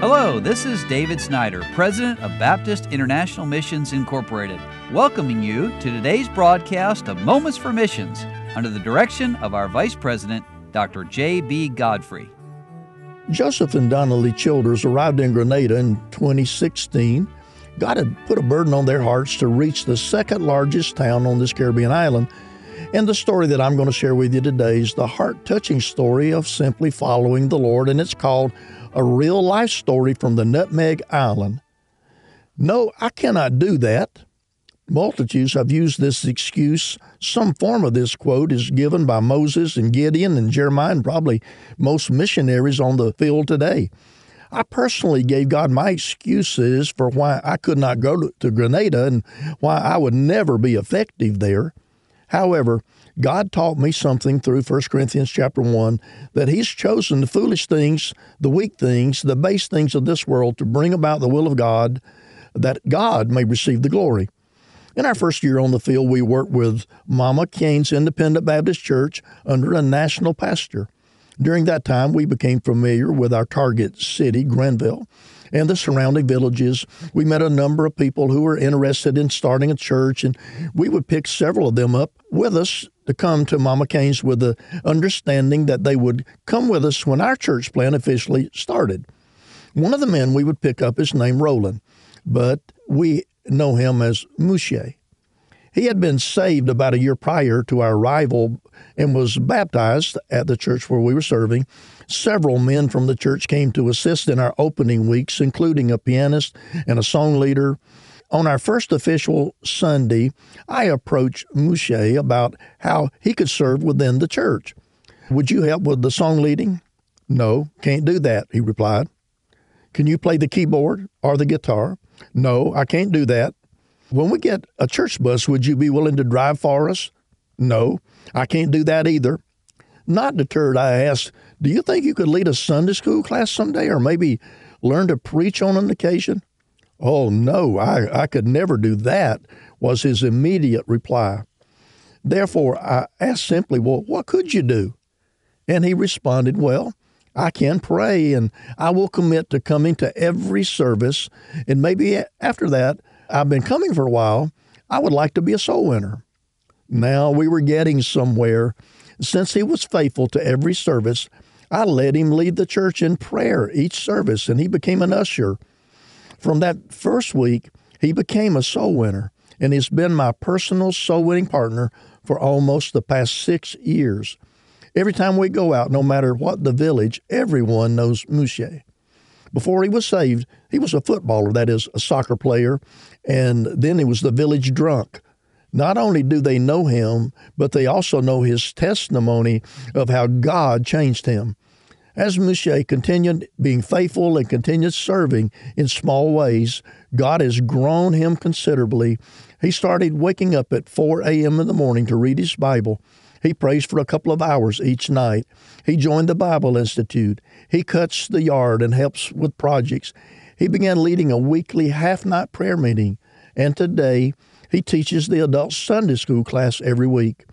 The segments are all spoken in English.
Hello, this is David Snyder, President of Baptist International Missions Incorporated, welcoming you to today's broadcast of Moments for Missions under the direction of our Vice President, Dr. J.B. Godfrey. Joseph and Donnelly Childers arrived in Grenada in 2016. God had put a burden on their hearts to reach the second largest town on this Caribbean island. And the story that I'm going to share with you today is the heart touching story of simply following the Lord, and it's called a real life story from the Nutmeg Island. No, I cannot do that. Multitudes have used this excuse. Some form of this quote is given by Moses and Gideon and Jeremiah and probably most missionaries on the field today. I personally gave God my excuses for why I could not go to Grenada and why I would never be effective there. However, God taught me something through 1 Corinthians chapter 1 that He's chosen the foolish things, the weak things, the base things of this world to bring about the will of God, that God may receive the glory. In our first year on the field, we worked with Mama Cain's Independent Baptist Church under a national pastor. During that time, we became familiar with our target city, Grenville, and the surrounding villages. We met a number of people who were interested in starting a church, and we would pick several of them up with us to come to Mama Cain's with the understanding that they would come with us when our church plan officially started. One of the men we would pick up is named Roland, but we know him as Mouche. He had been saved about a year prior to our arrival and was baptized at the church where we were serving. Several men from the church came to assist in our opening weeks, including a pianist and a song leader. On our first official Sunday, I approached Mouche about how he could serve within the church. Would you help with the song leading? No, can't do that, he replied. Can you play the keyboard or the guitar? No, I can't do that. When we get a church bus, would you be willing to drive for us? No, I can't do that either. Not deterred, I asked, Do you think you could lead a Sunday school class someday or maybe learn to preach on an occasion? Oh, no, I, I could never do that, was his immediate reply. Therefore, I asked simply, Well, what could you do? And he responded, Well, I can pray and I will commit to coming to every service. And maybe after that, I've been coming for a while. I would like to be a soul winner. Now we were getting somewhere. Since he was faithful to every service, I let him lead the church in prayer each service, and he became an usher. From that first week, he became a soul winner, and he's been my personal soul winning partner for almost the past six years. Every time we go out, no matter what the village, everyone knows Mouche. Before he was saved, he was a footballer, that is, a soccer player, and then he was the village drunk. Not only do they know him, but they also know his testimony of how God changed him. As Mouche continued being faithful and continued serving in small ways, God has grown him considerably. He started waking up at 4 a.m. in the morning to read his Bible. He prays for a couple of hours each night. He joined the Bible Institute. He cuts the yard and helps with projects. He began leading a weekly half night prayer meeting, and today he teaches the adult Sunday school class every week.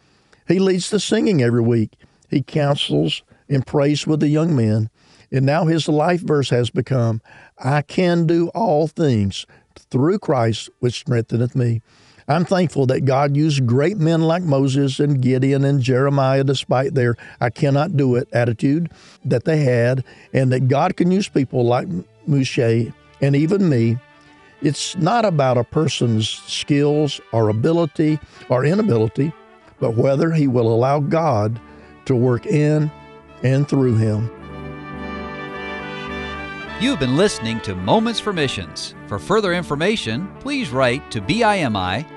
He leads the singing every week. He counsels and prays with the young men. And now his life verse has become I can do all things through Christ which strengtheneth me. I'm thankful that God used great men like Moses and Gideon and Jeremiah despite their I cannot do it attitude that they had, and that God can use people like Mouche and even me. It's not about a person's skills or ability or inability, but whether he will allow God to work in and through him. You've been listening to Moments for Missions. For further information, please write to BIMI